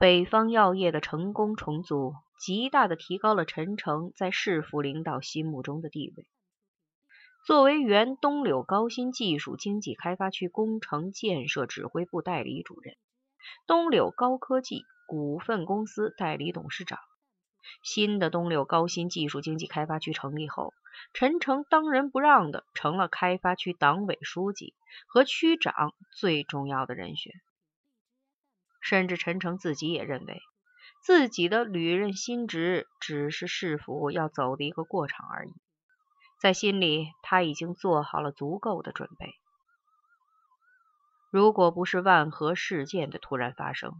北方药业的成功重组，极大的提高了陈诚在市府领导心目中的地位。作为原东柳高新技术经济开发区工程建设指挥部代理主任、东柳高科技股份公司代理董事长，新的东柳高新技术经济开发区成立后，陈诚当仁不让的成了开发区党委书记和区长最重要的人选。甚至陈诚自己也认为，自己的履任新职只是市府要走的一个过场而已，在心里他已经做好了足够的准备。如果不是万和事件的突然发生，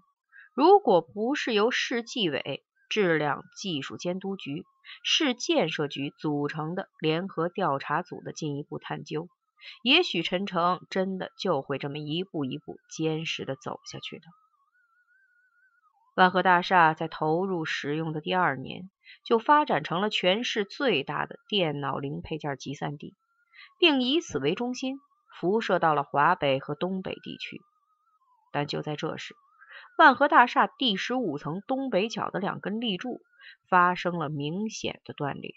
如果不是由市纪委质量技术监督局、市建设局组成的联合调查组的进一步探究，也许陈诚真的就会这么一步一步坚实的走下去的。万和大厦在投入使用的第二年，就发展成了全市最大的电脑零配件集散地，并以此为中心，辐射到了华北和东北地区。但就在这时，万和大厦第十五层东北角的两根立柱发生了明显的断裂，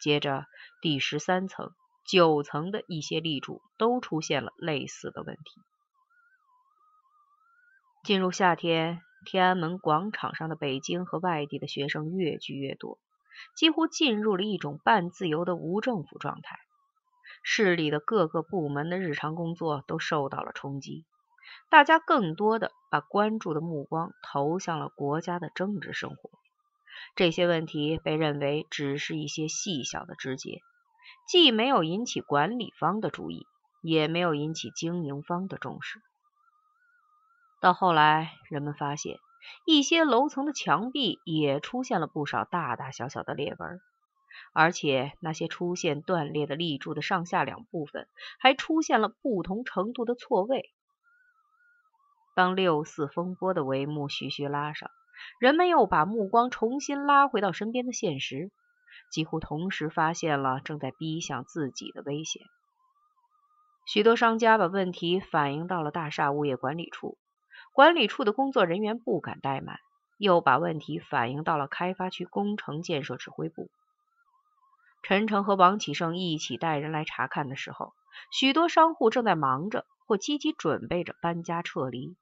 接着第十三层、九层的一些立柱都出现了类似的问题。进入夏天。天安门广场上的北京和外地的学生越聚越多，几乎进入了一种半自由的无政府状态。市里的各个部门的日常工作都受到了冲击，大家更多的把关注的目光投向了国家的政治生活。这些问题被认为只是一些细小的枝节，既没有引起管理方的注意，也没有引起经营方的重视。到后来，人们发现一些楼层的墙壁也出现了不少大大小小的裂纹，而且那些出现断裂的立柱的上下两部分还出现了不同程度的错位。当六四风波的帷幕徐徐拉上，人们又把目光重新拉回到身边的现实，几乎同时发现了正在逼向自己的危险。许多商家把问题反映到了大厦物业管理处。管理处的工作人员不敢怠慢，又把问题反映到了开发区工程建设指挥部。陈诚和王启胜一起带人来查看的时候，许多商户正在忙着或积极准备着搬家撤离，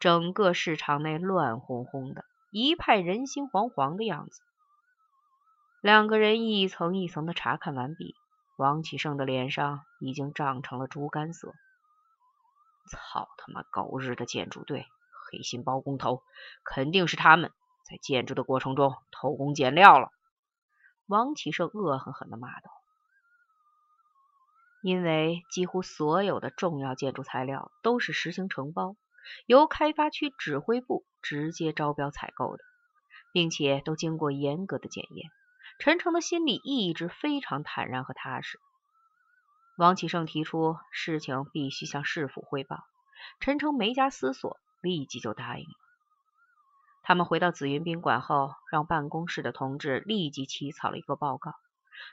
整个市场内乱哄哄的，一派人心惶惶的样子。两个人一层一层的查看完毕，王启胜的脸上已经涨成了猪肝色。操他妈狗日的建筑队，黑心包工头，肯定是他们在建筑的过程中偷工减料了。王启胜恶狠狠地骂道：“因为几乎所有的重要建筑材料都是实行承包，由开发区指挥部直接招标采购的，并且都经过严格的检验。陈诚的心里一直非常坦然和踏实。”王启胜提出事情必须向市府汇报，陈诚没加思索，立即就答应了。他们回到紫云宾馆后，让办公室的同志立即起草了一个报告。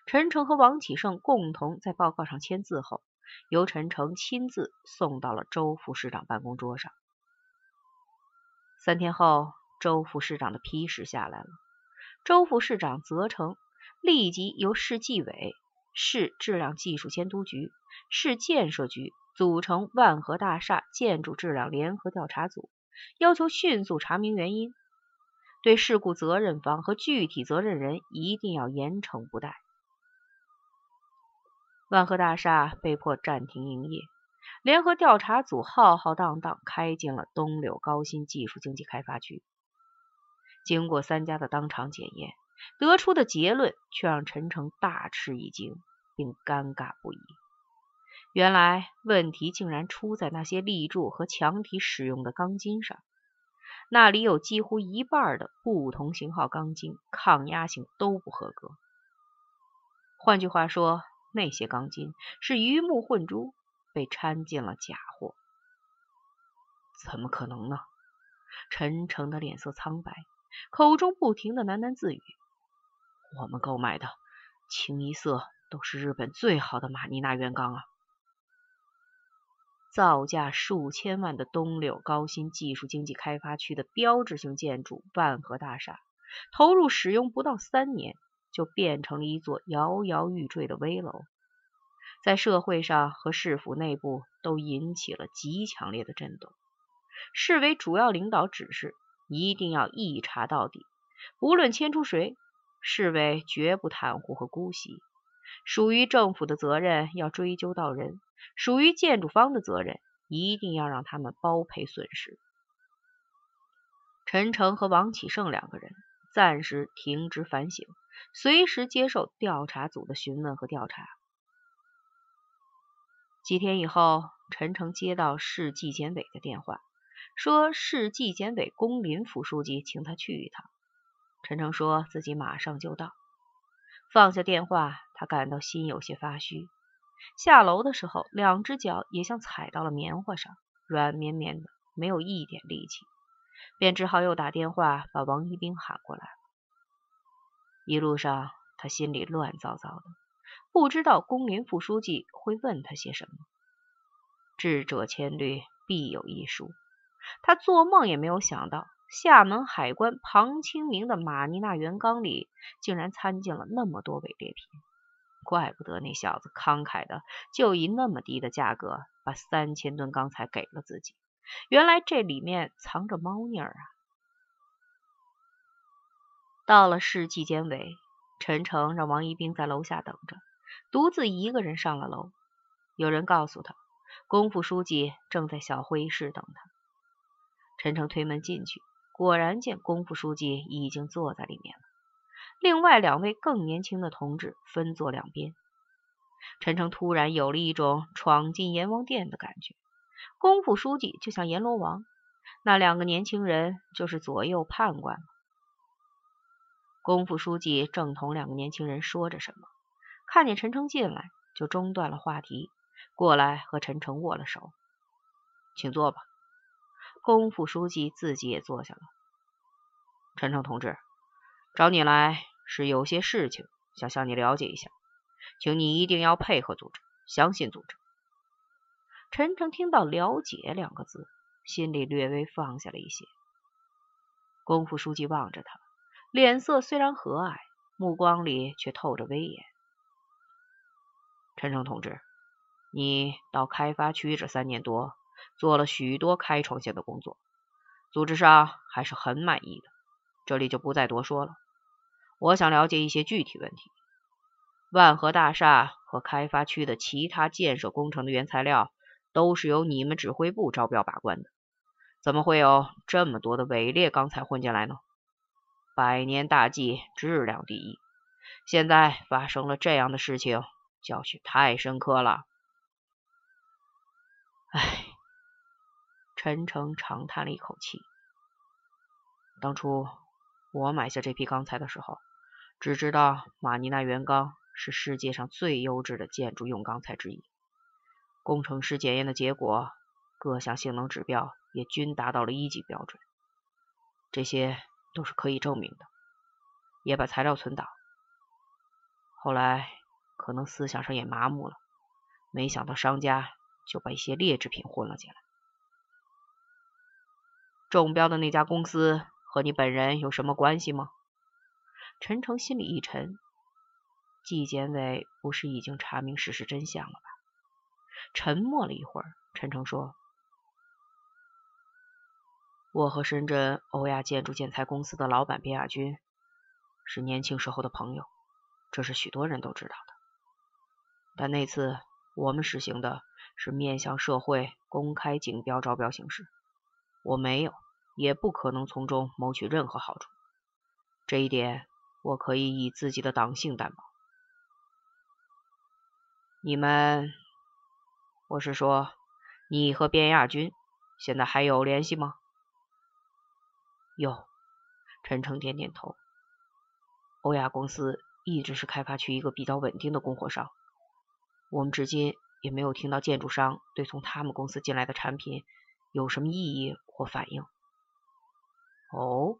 陈诚和王启胜共同在报告上签字后，由陈诚亲自送到了周副市长办公桌上。三天后，周副市长的批示下来了。周副市长责成立即由市纪委。市质量技术监督局、市建设局组成万和大厦建筑质量联合调查组，要求迅速查明原因，对事故责任方和具体责任人一定要严惩不贷。万和大厦被迫暂停营业，联合调查组浩浩荡荡开进了东柳高新技术经济开发区。经过三家的当场检验。得出的结论却让陈诚大吃一惊，并尴尬不已。原来问题竟然出在那些立柱和墙体使用的钢筋上，那里有几乎一半的不同型号钢筋抗压性都不合格。换句话说，那些钢筋是鱼目混珠，被掺进了假货。怎么可能呢？陈诚的脸色苍白，口中不停的喃喃自语。我们购买的清一色都是日本最好的马尼纳原钢啊！造价数千万的东柳高新技术经济开发区的标志性建筑万和大厦，投入使用不到三年，就变成了一座摇摇欲坠的危楼，在社会上和市府内部都引起了极强烈的震动。市委主要领导指示，一定要一查到底，不论牵出谁，市委绝不袒护和姑息。属于政府的责任要追究到人，属于建筑方的责任一定要让他们包赔损失。陈诚和王启胜两个人暂时停职反省，随时接受调查组的询问和调查。几天以后，陈诚接到市纪检委的电话，说市纪检委龚林副书记请他去一趟。陈诚说自己马上就到。放下电话，他感到心有些发虚。下楼的时候，两只脚也像踩到了棉花上，软绵绵的，没有一点力气，便只好又打电话把王一兵喊过来。一路上，他心里乱糟糟的，不知道龚林副书记会问他些什么。智者千虑，必有一疏。他做梦也没有想到。厦门海关庞清明的马尼纳原缸里竟然掺进了那么多伪劣品，怪不得那小子慷慨的就以那么低的价格把三千吨钢材给了自己，原来这里面藏着猫腻儿啊！到了市纪检委，陈诚让王一兵在楼下等着，独自一个人上了楼。有人告诉他，龚副书记正在小会议室等他。陈诚推门进去。果然见龚副书记已经坐在里面了，另外两位更年轻的同志分坐两边。陈诚突然有了一种闯进阎王殿的感觉，龚副书记就像阎罗王，那两个年轻人就是左右判官。龚副书记正同两个年轻人说着什么，看见陈诚进来，就中断了话题，过来和陈诚握了手，请坐吧。龚副书记自己也坐下了。陈诚同志，找你来是有些事情想向你了解一下，请你一定要配合组织，相信组织。陈诚听到“了解”两个字，心里略微放下了一些。龚副书记望着他，脸色虽然和蔼，目光里却透着威严。陈诚同志，你到开发区这三年多。做了许多开创性的工作，组织上还是很满意的，这里就不再多说了。我想了解一些具体问题。万和大厦和开发区的其他建设工程的原材料都是由你们指挥部招标把关的，怎么会有这么多的伪劣钢材混进来呢？百年大计，质量第一，现在发生了这样的事情，教训太深刻了。唉。陈诚长叹了一口气。当初我买下这批钢材的时候，只知道马尼纳原钢是世界上最优质的建筑用钢材之一。工程师检验的结果，各项性能指标也均达到了一级标准，这些都是可以证明的，也把材料存档。后来可能思想上也麻木了，没想到商家就把一些劣质品混了进来。中标的那家公司和你本人有什么关系吗？陈诚心里一沉，纪检委不是已经查明事实真相了吧？沉默了一会儿，陈诚说：“我和深圳欧亚建筑建材公司的老板边亚军是年轻时候的朋友，这是许多人都知道的。但那次我们实行的是面向社会公开竞标招标形式，我没有。”也不可能从中谋取任何好处，这一点我可以以自己的党性担保。你们，我是说，你和边亚军现在还有联系吗？有，陈诚点点头。欧亚公司一直是开发区一个比较稳定的供货商，我们至今也没有听到建筑商对从他们公司进来的产品有什么异议或反应。哦，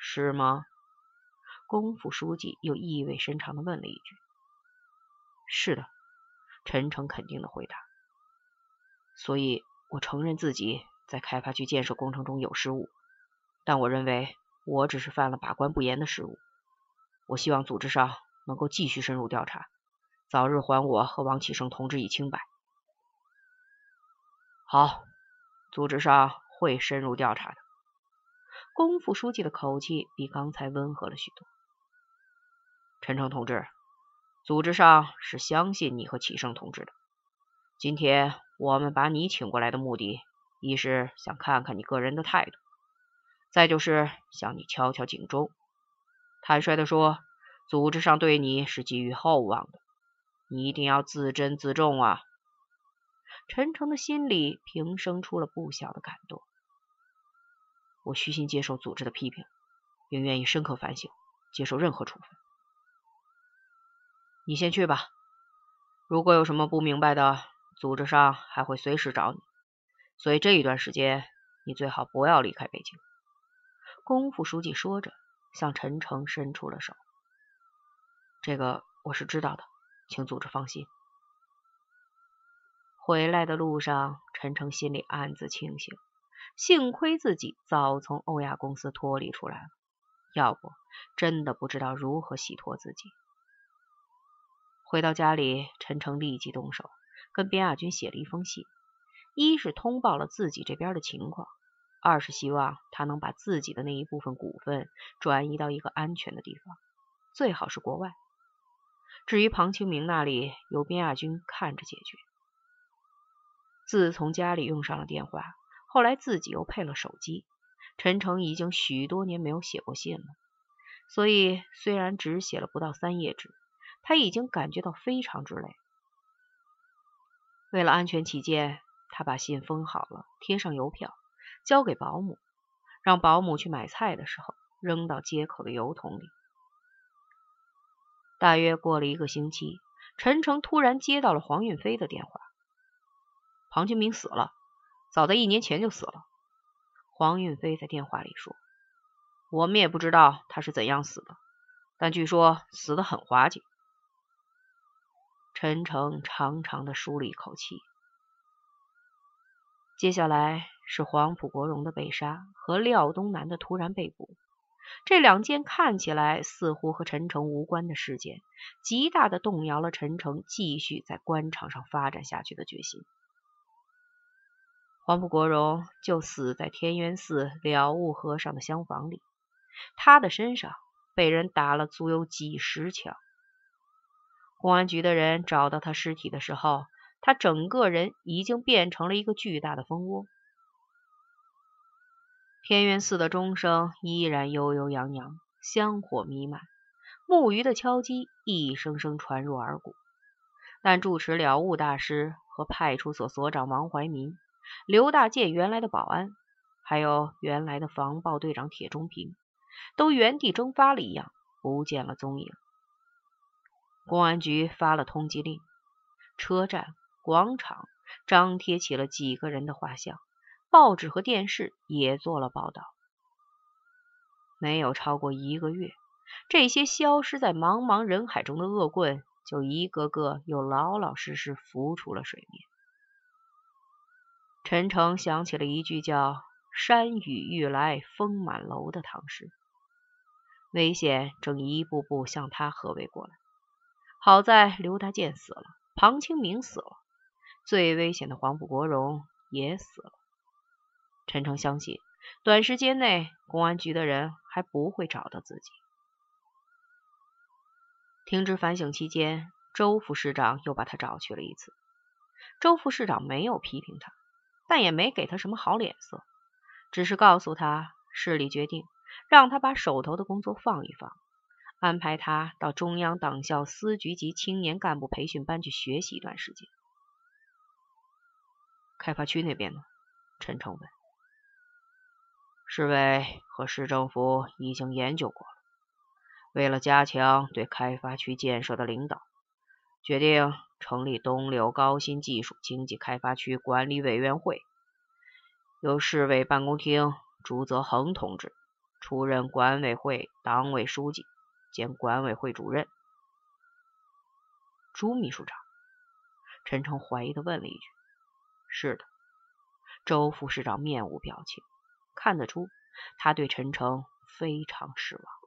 是吗？龚副书记又意味深长的问了一句。是的，陈诚肯定的回答。所以我承认自己在开发区建设工程中有失误，但我认为我只是犯了把关不严的失误。我希望组织上能够继续深入调查，早日还我和王启胜同志以清白。好，组织上会深入调查的。龚副书记的口气比刚才温和了许多。陈诚同志，组织上是相信你和启胜同志的。今天我们把你请过来的目的，一是想看看你个人的态度，再就是向你敲敲警钟。坦率的说，组织上对你是寄予厚望的，你一定要自珍自重啊！陈诚的心里平生出了不小的感动。我虚心接受组织的批评，并愿意深刻反省，接受任何处分。你先去吧，如果有什么不明白的，组织上还会随时找你。所以这一段时间，你最好不要离开北京。龚副书记说着，向陈诚伸出了手。这个我是知道的，请组织放心。回来的路上，陈诚心里暗自庆幸。幸亏自己早从欧亚公司脱离出来了，要不真的不知道如何洗脱自己。回到家里，陈诚立即动手，跟边亚军写了一封信，一是通报了自己这边的情况，二是希望他能把自己的那一部分股份转移到一个安全的地方，最好是国外。至于庞清明那里，由边亚军看着解决。自从家里用上了电话。后来自己又配了手机，陈诚已经许多年没有写过信了，所以虽然只写了不到三页纸，他已经感觉到非常之累。为了安全起见，他把信封好了，贴上邮票，交给保姆，让保姆去买菜的时候扔到街口的油桶里。大约过了一个星期，陈诚突然接到了黄运飞的电话，庞清明死了。早在一年前就死了。黄运飞在电话里说：“我们也不知道他是怎样死的，但据说死得很滑稽。”陈诚长长的舒了一口气。接下来是黄埔国荣的被杀和廖东南的突然被捕，这两件看起来似乎和陈诚无关的事件，极大的动摇了陈诚继续在官场上发展下去的决心。黄埔国荣就死在天渊寺了悟和尚的厢房里，他的身上被人打了足有几十枪。公安局的人找到他尸体的时候，他整个人已经变成了一个巨大的蜂窝。天渊寺的钟声依然悠悠扬扬，香火弥漫，木鱼的敲击一声声传入耳骨。但住持了悟大师和派出所所长王怀民。刘大建原来的保安，还有原来的防暴队长铁中平，都原地蒸发了一样，不见了踪影。公安局发了通缉令，车站、广场张贴起了几个人的画像，报纸和电视也做了报道。没有超过一个月，这些消失在茫茫人海中的恶棍，就一个个又老老实实浮出了水面。陈诚想起了一句叫“山雨欲来风满楼”的唐诗，危险正一步步向他合围过来。好在刘大建死了，庞清明死了，最危险的黄埔国荣也死了。陈诚相信，短时间内公安局的人还不会找到自己。停职反省期间，周副市长又把他找去了一次。周副市长没有批评他。但也没给他什么好脸色，只是告诉他，市里决定让他把手头的工作放一放，安排他到中央党校司局级青年干部培训班去学习一段时间。开发区那边呢？陈诚问。市委和市政府已经研究过了，为了加强对开发区建设的领导，决定。成立东柳高新技术经济开发区管理委员会，由市委办公厅朱泽恒同志出任管委会党委书记兼管委会主任。朱秘书长，陈诚怀疑的问了一句：“是的，周副市长面无表情，看得出他对陈诚非常失望。